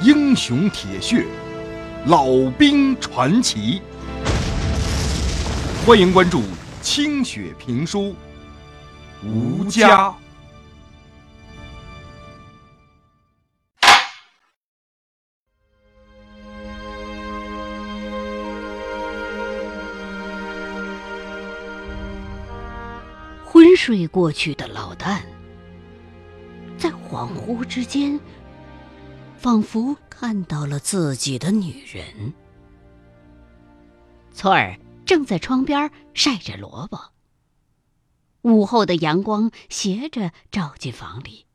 英雄铁血，老兵传奇。欢迎关注清雪评书，吴家。昏睡过去的老旦，在恍惚之间，仿佛看到了自己的女人。翠儿正在窗边晒着萝卜。午后的阳光斜着照进房里，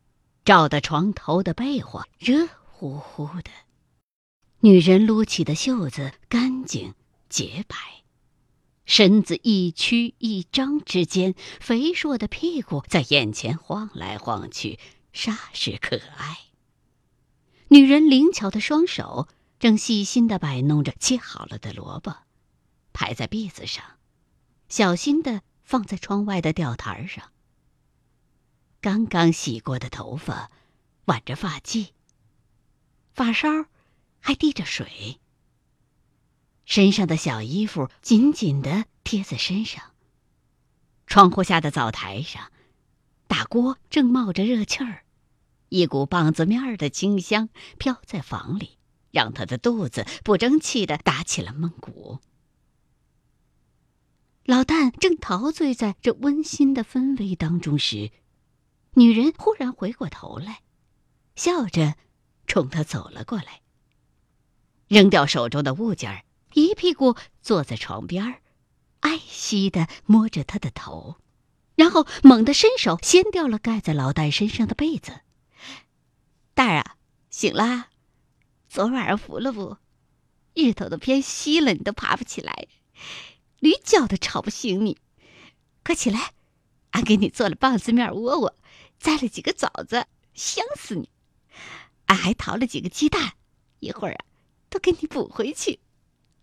照得床头的被窝热乎乎的。女人撸起的袖子干净洁白。身子一曲一张之间，肥硕的屁股在眼前晃来晃去，煞是可爱。女人灵巧的双手正细心的摆弄着切好了的萝卜，排在篦子上，小心的放在窗外的吊台上。刚刚洗过的头发，挽着发髻，发梢还滴着水。身上的小衣服紧紧的贴在身上。窗户下的灶台上，大锅正冒着热气儿，一股棒子面的清香飘在房里，让他的肚子不争气的打起了闷鼓。老旦正陶醉在这温馨的氛围当中时，女人忽然回过头来，笑着冲他走了过来，扔掉手中的物件儿。一屁股坐在床边爱惜的摸着他的头，然后猛地伸手掀掉了盖在老旦身上的被子。蛋儿啊，醒啦！昨晚上服了不？日头都偏西了，你都爬不起来，驴叫都吵不醒你。快起来，俺给你做了棒子面窝窝，摘了几个枣子，香死你！俺还淘了几个鸡蛋，一会儿啊，都给你补回去。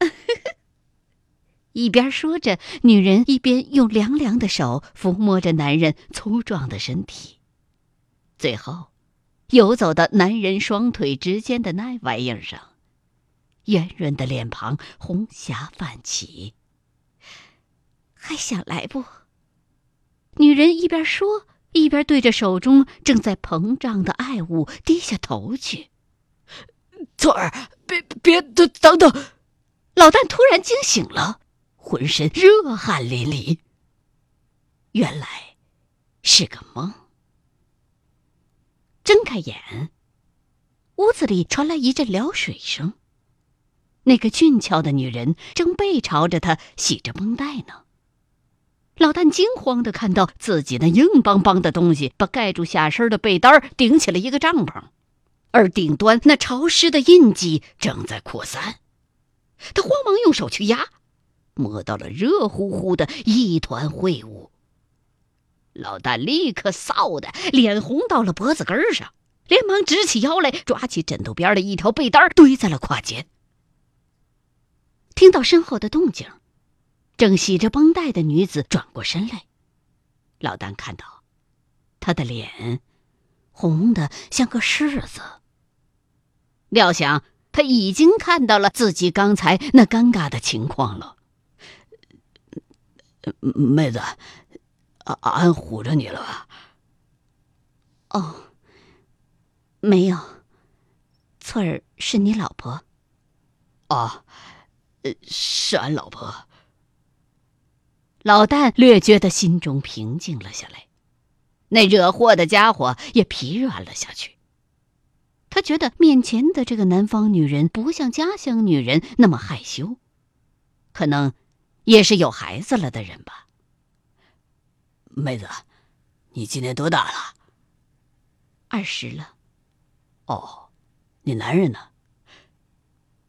一边说着，女人一边用凉凉的手抚摸着男人粗壮的身体，最后，游走到男人双腿之间的那玩意儿上，圆润的脸庞红霞泛起。还想来不？女人一边说，一边对着手中正在膨胀的爱物低下头去。翠儿，别别，等等等。老旦突然惊醒了，浑身热汗淋漓。原来是个梦。睁开眼，屋子里传来一阵撩水声。那个俊俏的女人正背朝着他洗着绷带呢。老旦惊慌的看到自己那硬邦邦的东西把盖住下身的被单顶起了一个帐篷，而顶端那潮湿的印记正在扩散。他慌忙用手去压，摸到了热乎乎的一团秽物。老旦立刻臊的脸红到了脖子根上，连忙直起腰来，抓起枕头边的一条被单堆在了胯间。听到身后的动静，正系着绷带的女子转过身来，老旦看到她的脸红的像个柿子。料想。他已经看到了自己刚才那尴尬的情况了，妹子，俺唬着你了吧？哦，没有，翠儿是你老婆。哦，是俺老婆。老旦略觉得心中平静了下来，那惹祸的家伙也疲软了下去。他觉得面前的这个南方女人不像家乡女人那么害羞，可能也是有孩子了的人吧。妹子，你今年多大了？二十了。哦，你男人呢？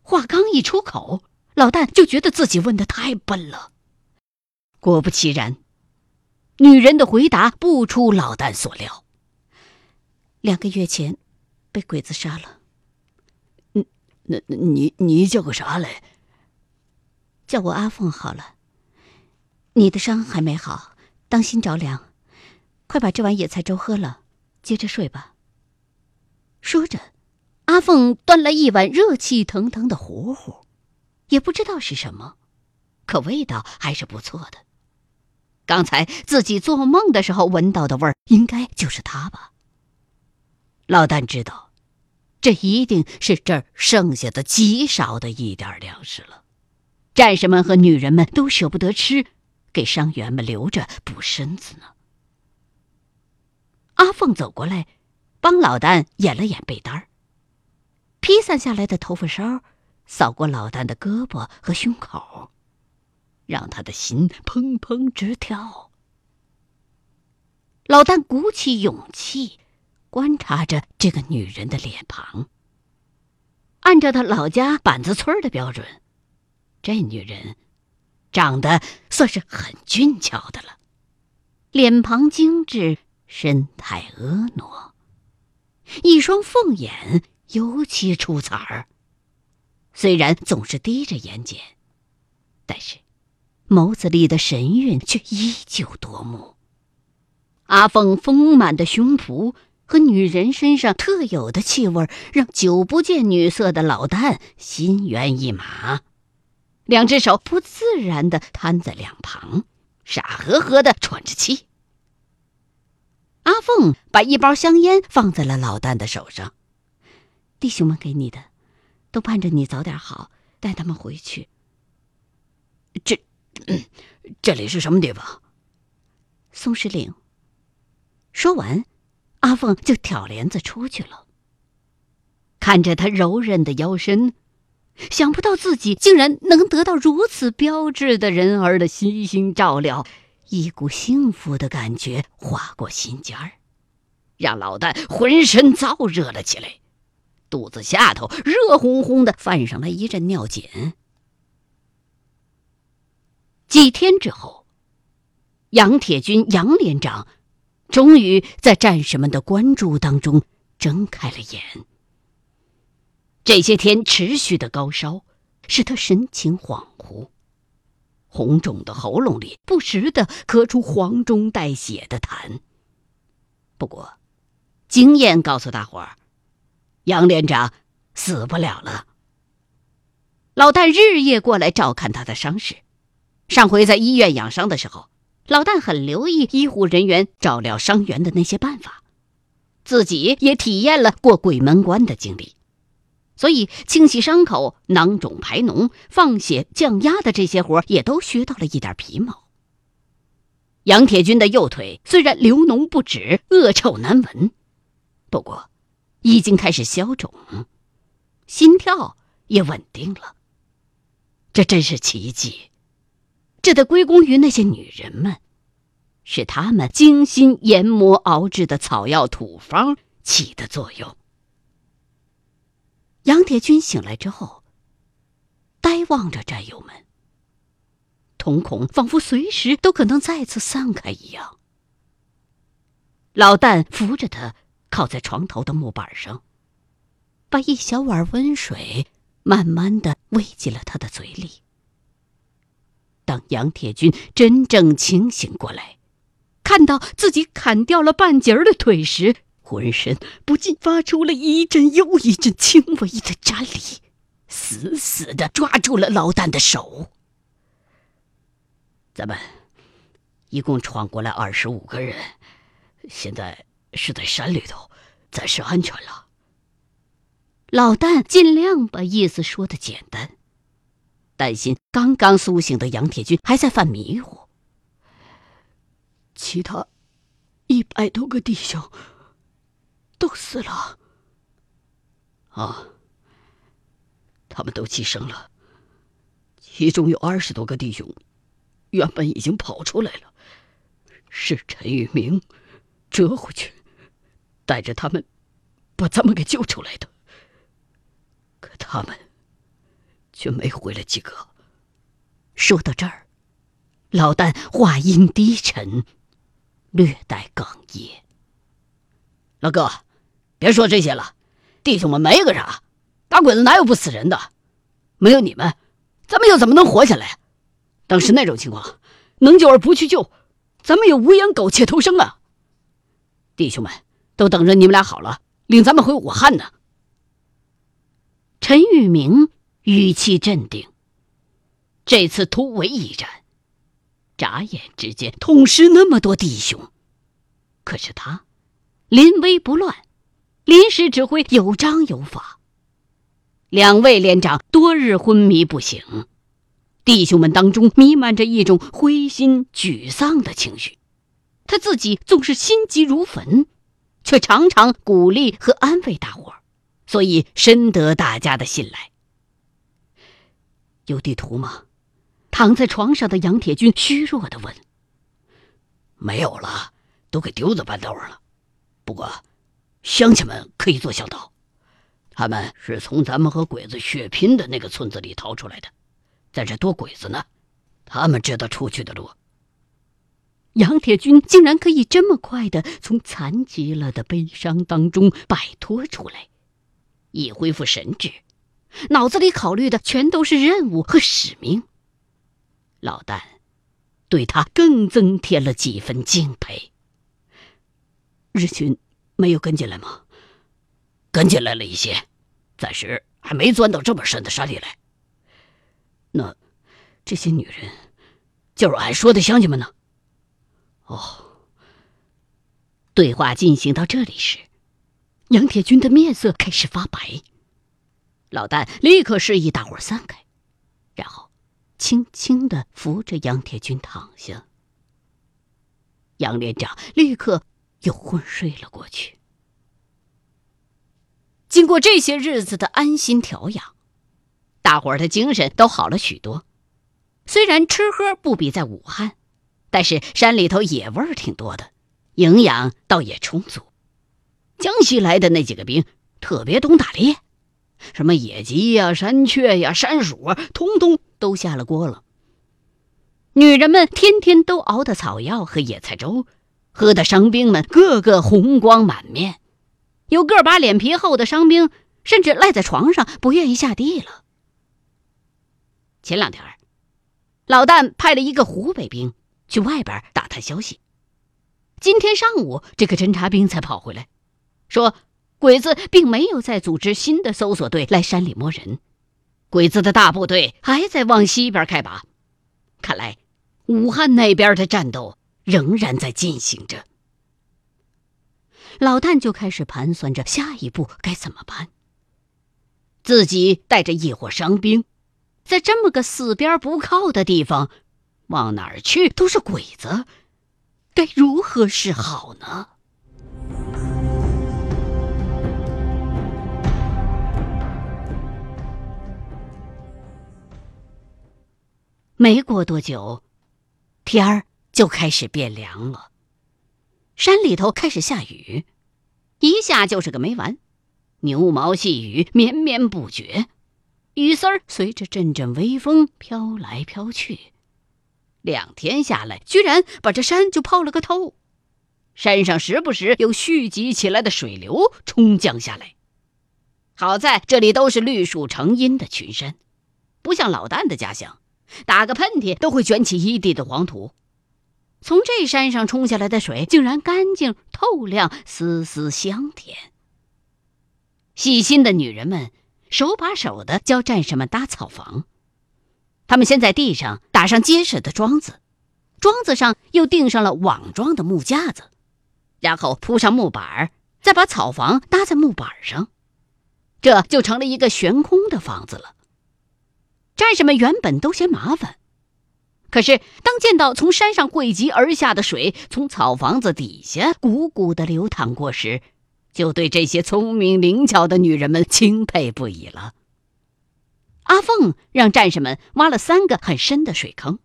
话刚一出口，老旦就觉得自己问的太笨了。果不其然，女人的回答不出老旦所料。两个月前。被鬼子杀了。嗯，那你你叫个啥来？叫我阿凤好了。你的伤还没好，当心着凉。快把这碗野菜粥喝了，接着睡吧。说着，阿凤端来一碗热气腾腾的糊糊，也不知道是什么，可味道还是不错的。刚才自己做梦的时候闻到的味儿，应该就是它吧。老旦知道，这一定是这儿剩下的极少的一点粮食了。战士们和女人们都舍不得吃，给伤员们留着补身子呢。阿凤走过来，帮老旦掩了掩被单儿。披散下来的头发梢扫过老旦的胳膊和胸口，让他的心砰砰直跳。老旦鼓起勇气，观察着这个女人的脸庞。按照他老家板子村的标准。这女人长得算是很俊俏的了，脸庞精致，身态婀娜，一双凤眼尤其出彩儿。虽然总是低着眼睑，但是眸子里的神韵却依旧夺目。阿凤丰满的胸脯和女人身上特有的气味，让久不见女色的老旦心猿意马。两只手不自然的摊在两旁，傻呵呵的喘着气。阿凤把一包香烟放在了老旦的手上，弟兄们给你的，都盼着你早点好，带他们回去。这，这里是什么地方？松石岭。说完，阿凤就挑帘子出去了。看着他柔韧的腰身。想不到自己竟然能得到如此标致的人儿的悉心照料，一股幸福的感觉划过心尖儿，让老旦浑身燥热了起来，肚子下头热烘烘的，泛上来一阵尿碱。几天之后，杨铁军杨连长终于在战士们的关注当中睁开了眼。这些天持续的高烧，使他神情恍惚，红肿的喉咙里不时的咳出黄中带血的痰。不过，经验告诉大伙儿，杨连长死不了了。老旦日夜过来照看他的伤势。上回在医院养伤的时候，老旦很留意医护人员照料伤员的那些办法，自己也体验了过鬼门关的经历。所以，清洗伤口、囊肿排脓、放血、降压的这些活也都学到了一点皮毛。杨铁军的右腿虽然流脓不止、恶臭难闻，不过已经开始消肿，心跳也稳定了。这真是奇迹，这得归功于那些女人们，是她们精心研磨熬制的草药土方起的作用。杨铁军醒来之后，呆望着战友们，瞳孔仿佛随时都可能再次散开一样。老旦扶着他靠在床头的木板上，把一小碗温水慢慢的喂进了他的嘴里。当杨铁军真正清醒过来，看到自己砍掉了半截儿的腿时，浑身不禁发出了一阵又一阵轻微的颤栗，死死的抓住了老旦的手。咱们一共闯过来二十五个人，现在是在山里头，暂时安全了。老旦尽量把意思说的简单，担心刚刚苏醒的杨铁军还在犯迷糊。其他一百多个弟兄。都死了。啊，他们都牺牲了。其中有二十多个弟兄，原本已经跑出来了，是陈玉明折回去，带着他们把咱们给救出来的。可他们却没回来几个。说到这儿，老旦话音低沉，略带哽咽。老哥。别说这些了，弟兄们没个啥，打鬼子哪有不死人的？没有你们，咱们又怎么能活下来？当时那种情况，能救而不去救，咱们也无颜苟且偷生啊！弟兄们都等着你们俩好了，领咱们回武汉呢。陈玉明语气镇定。这次突围一战，眨眼之间痛失那么多弟兄，可是他临危不乱，临时指挥有章有法。两位连长多日昏迷不醒，弟兄们当中弥漫着一种灰心沮丧的情绪。他自己纵是心急如焚，却常常鼓励和安慰大伙儿，所以深得大家的信赖。有地图吗？躺在床上的杨铁军虚弱的问：“没有了，都给丢在半道上了。不过，乡亲们可以做向导，他们是从咱们和鬼子血拼的那个村子里逃出来的，在这躲鬼子呢，他们知道出去的路。”杨铁军竟然可以这么快的从残疾了的悲伤当中摆脱出来，一恢复神智，脑子里考虑的全都是任务和使命。老旦对他更增添了几分敬佩。日军没有跟进来吗？跟进来了一些，暂时还没钻到这么深的山里来。那这些女人，就是俺说的乡亲们呢？哦。对话进行到这里时，杨铁军的面色开始发白。老旦立刻示意大伙散开，然后。轻轻的扶着杨铁军躺下，杨连长立刻又昏睡了过去。经过这些日子的安心调养，大伙儿的精神都好了许多。虽然吃喝不比在武汉，但是山里头野味儿挺多的，营养倒也充足。江西来的那几个兵特别懂打猎。什么野鸡呀、山雀呀、山鼠啊，通通都下了锅了。女人们天天都熬的草药和野菜粥，喝的伤兵们个个红光满面。有个把脸皮厚的伤兵，甚至赖在床上不愿意下地了。前两天，老旦派了一个湖北兵去外边打探消息。今天上午，这个侦察兵才跑回来，说。鬼子并没有再组织新的搜索队来山里摸人，鬼子的大部队还在往西边开拔。看来，武汉那边的战斗仍然在进行着。老旦就开始盘算着下一步该怎么办。自己带着一伙伤兵，在这么个四边不靠的地方，往哪儿去都是鬼子，该如何是好呢？没过多久，天儿就开始变凉了。山里头开始下雨，一下就是个没完，牛毛细雨绵绵不绝，雨丝儿随着阵阵微风飘来飘去。两天下来，居然把这山就泡了个透。山上时不时有蓄积起来的水流冲降下来。好在这里都是绿树成荫的群山，不像老旦的家乡。打个喷嚏都会卷起一地的黄土，从这山上冲下来的水竟然干净透亮、丝丝香甜。细心的女人们手把手的教战士们搭草房，他们先在地上打上结实的桩子，桩子上又钉上了网状的木架子，然后铺上木板，再把草房搭在木板上，这就成了一个悬空的房子了。战士们原本都嫌麻烦，可是当见到从山上汇集而下的水从草房子底下汩汩的流淌过时，就对这些聪明灵巧的女人们钦佩不已了。阿凤让战士们挖了三个很深的水坑，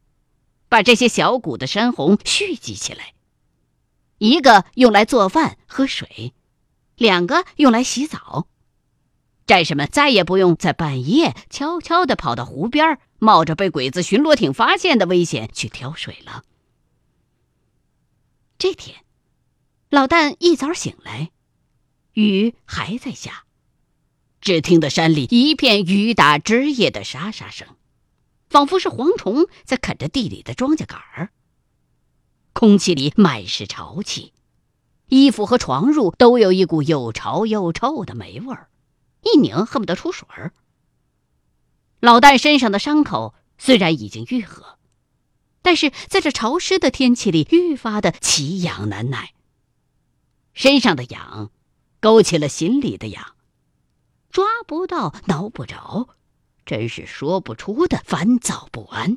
把这些小股的山洪蓄积起来，一个用来做饭喝水，两个用来洗澡。战士们再也不用在半夜悄悄地跑到湖边，冒着被鬼子巡逻艇发现的危险去挑水了。这天，老旦一早醒来，雨还在下，只听得山里一片雨打枝叶的沙沙声，仿佛是蝗虫在啃着地里的庄稼杆儿。空气里满是潮气，衣服和床褥都有一股又潮又臭的霉味儿。一拧，恨不得出水儿。老旦身上的伤口虽然已经愈合，但是在这潮湿的天气里愈发的奇痒难耐。身上的痒，勾起了心里的痒，抓不到，挠不着，真是说不出的烦躁不安。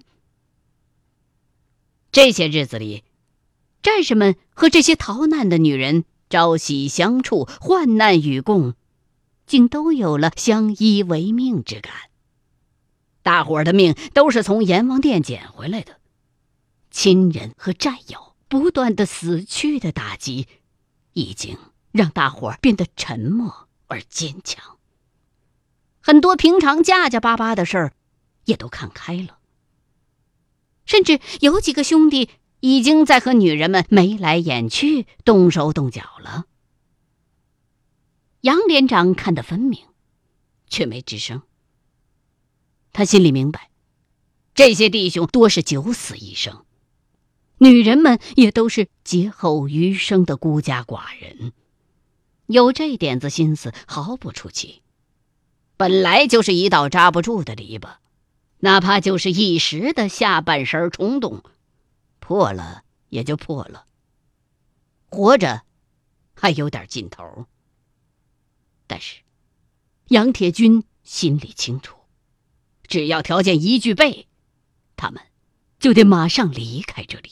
这些日子里，战士们和这些逃难的女人朝夕相处，患难与共，竟都有了相依为命之感。大伙儿的命都是从阎王殿捡回来的，亲人和战友不断的死去的打击，已经让大伙儿变得沉默而坚强。很多平常架架巴巴的事儿，也都看开了。甚至有几个兄弟已经在和女人们眉来眼去、动手动脚了。杨连长看得分明，却没吱声。他心里明白，这些弟兄多是九死一生，女人们也都是劫后余生的孤家寡人，有这点子心思毫不出奇。本来就是一道扎不住的篱笆，哪怕就是一时的下半身冲动，破了也就破了。活着还有点劲头，但是杨铁军心里清楚。只要条件一具备，他们就得马上离开这里，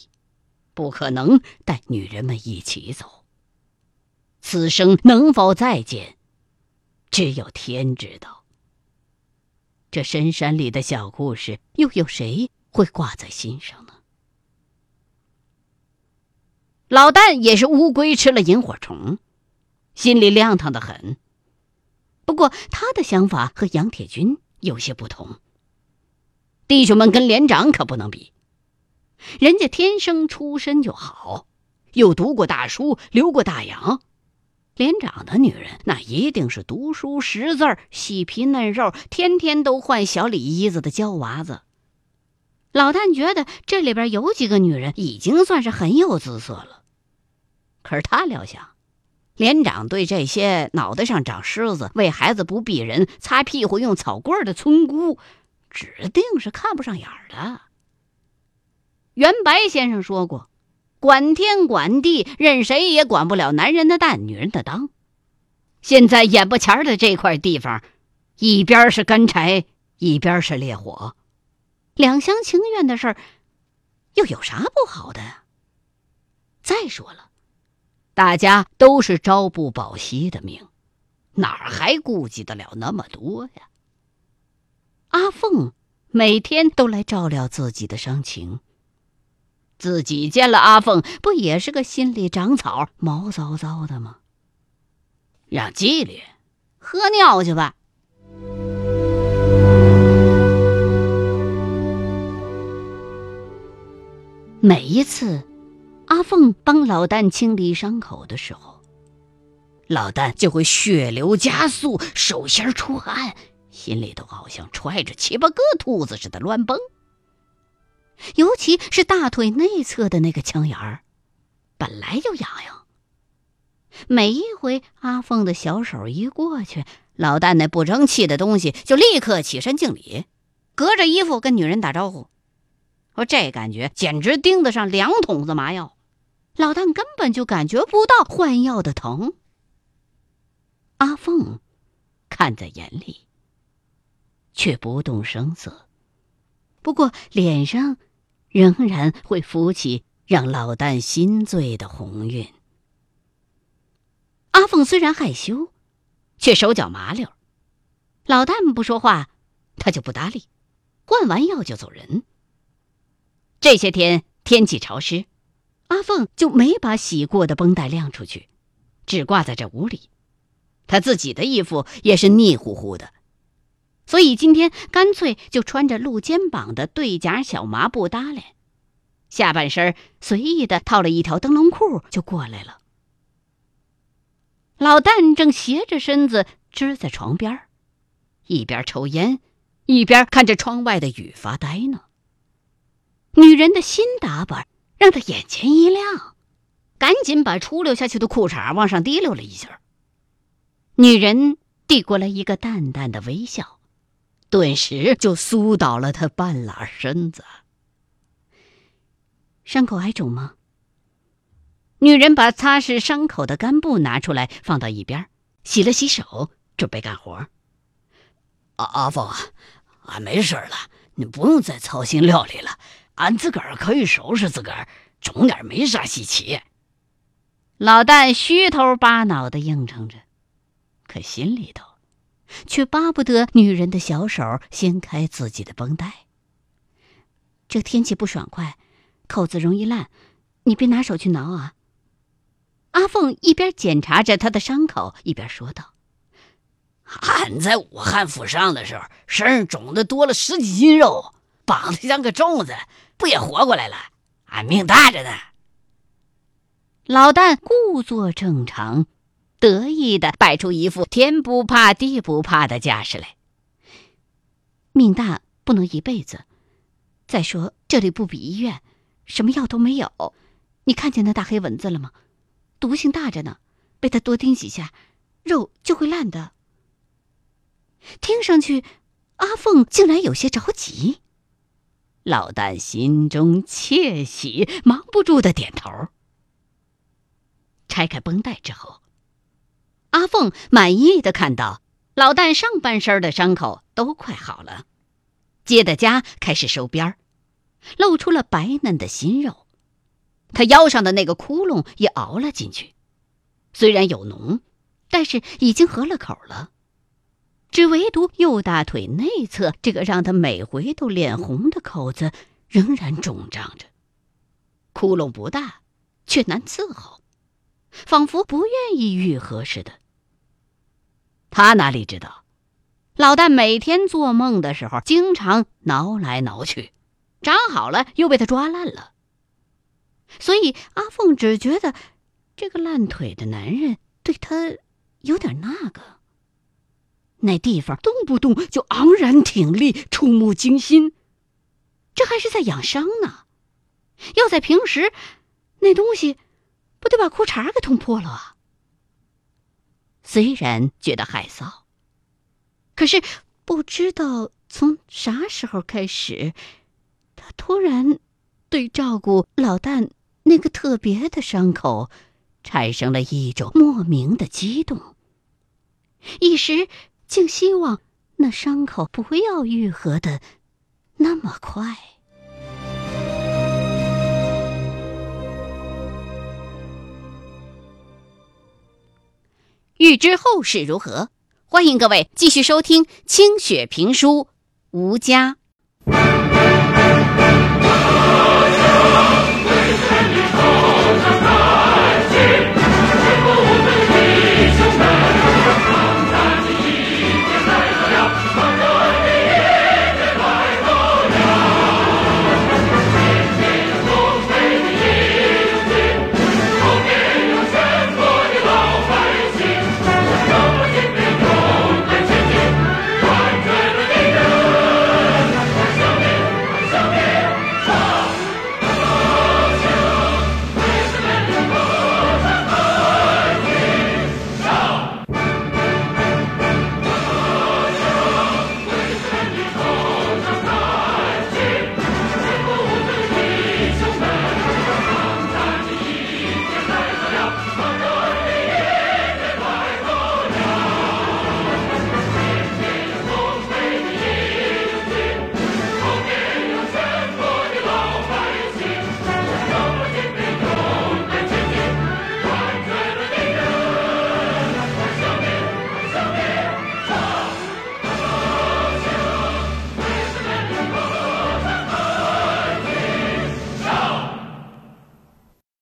不可能带女人们一起走。此生能否再见，只有天知道。这深山里的小故事，又有谁会挂在心上呢？老旦也是乌龟吃了萤火虫，心里亮堂的很。不过他的想法和杨铁军有些不同。弟兄们跟连长可不能比，人家天生出身就好，又读过大书，留过大洋。连长的女人那一定是读书识字儿细皮嫩肉，天天都换小里衣子的娇娃子。老旦觉得这里边有几个女人已经算是很有姿色了，可是他料想，连长对这些脑袋上长虱子、为孩子不避人、擦屁股用草棍的村姑。指定是看不上眼的。袁白先生说过：“管天管地，任谁也管不了男人的蛋，女人的裆。”现在眼巴前的这块地方，一边是干柴，一边是烈火，两厢情愿的事儿，又有啥不好的？再说了，大家都是朝不保夕的命，哪儿还顾及得了那么多呀？阿凤每天都来照料自己的伤情。自己见了阿凤，不也是个心里长草、毛糟糟的吗？让纪律喝尿去吧。每一次，凤帮老旦清理伤口的时候，老旦就会血流加速，手心出汗。心里头好像揣着七八个兔子似的乱蹦，尤其是大腿内侧的那个枪眼儿，本来就痒痒。每一回阿凤的小手一过去，老旦那不争气的东西就立刻起身敬礼，隔着衣服跟女人打招呼。说这感觉简直盯得上两桶子麻药，老旦根本就感觉不到换药的疼。阿凤看在眼里。却不动声色，不过脸上仍然会浮起让老旦心醉的红晕。阿凤虽然害羞，却手脚麻溜。老旦不说话，他就不搭理，换完药就走人。这些天天气潮湿，阿凤就没把洗过的绷带晾出去，只挂在这屋里。他自己的衣服也是腻乎乎的。所以今天干脆就穿着露肩膀的对夹小麻布搭连，下半身随意的套了一条灯笼裤就过来了。老旦正斜着身子支在床边，一边抽烟，一边看着窗外的雨发呆呢。女人的新打扮让他眼前一亮，赶紧把出溜下去的裤衩往上提溜了一下。女人递过来一个淡淡的微笑。顿时就酥倒了他半拉身子。伤口还肿吗？女人把擦拭伤口的干布拿出来，放到一边，洗了洗手，准备干活。阿阿凤啊，俺没事了，你不用再操心料理了，俺自个儿可以收拾自个儿，肿点没啥稀奇。老旦虚头巴脑的应承着，可心里头却巴不得女人的小手掀开自己的绷带。这天气不爽快，扣子容易烂，你别拿手去挠啊。阿凤一边检查着他的伤口，一边说道：“俺在武汉府上的时候，身上肿的多了十几斤肉，绑的像个粽子，不也活过来了？俺命大着呢。”老旦故作正常，得意的摆出一副天不怕地不怕的架势来。命大不能一辈子。再说这里不比医院，什么药都没有。你看见那大黑蚊子了吗？毒性大着呢，被他多叮几下，肉就会烂的。听上去，阿凤竟然有些着急。老旦心中窃喜，忙不住的点头。拆开绷带之后，阿凤满意的看到老旦上半身的伤口都快好了，接的痂开始收边儿，露出了白嫩的新肉。他腰上的那个窟窿也凹了进去，虽然有脓，但是已经合了口了。只唯独右大腿内侧这个让他每回都脸红的口子仍然肿胀着，窟窿不大，却难伺候，仿佛不愿意愈合似的。他哪里知道，老旦每天做梦的时候，经常挠来挠去，长好了又被他抓烂了。所以阿凤只觉得，这个烂腿的男人对她有点那个。那地方动不动就昂然挺立，触目惊心。这还是在养伤呢，要在平时，那东西不得把裤衩给捅破了啊！虽然觉得害臊，可是不知道从啥时候开始，他突然对照顾老旦。那个特别的伤口，产生了一种莫名的激动。一时竟希望那伤口不要愈合的那么快。欲知后事如何，欢迎各位继续收听清雪评书《吴家》。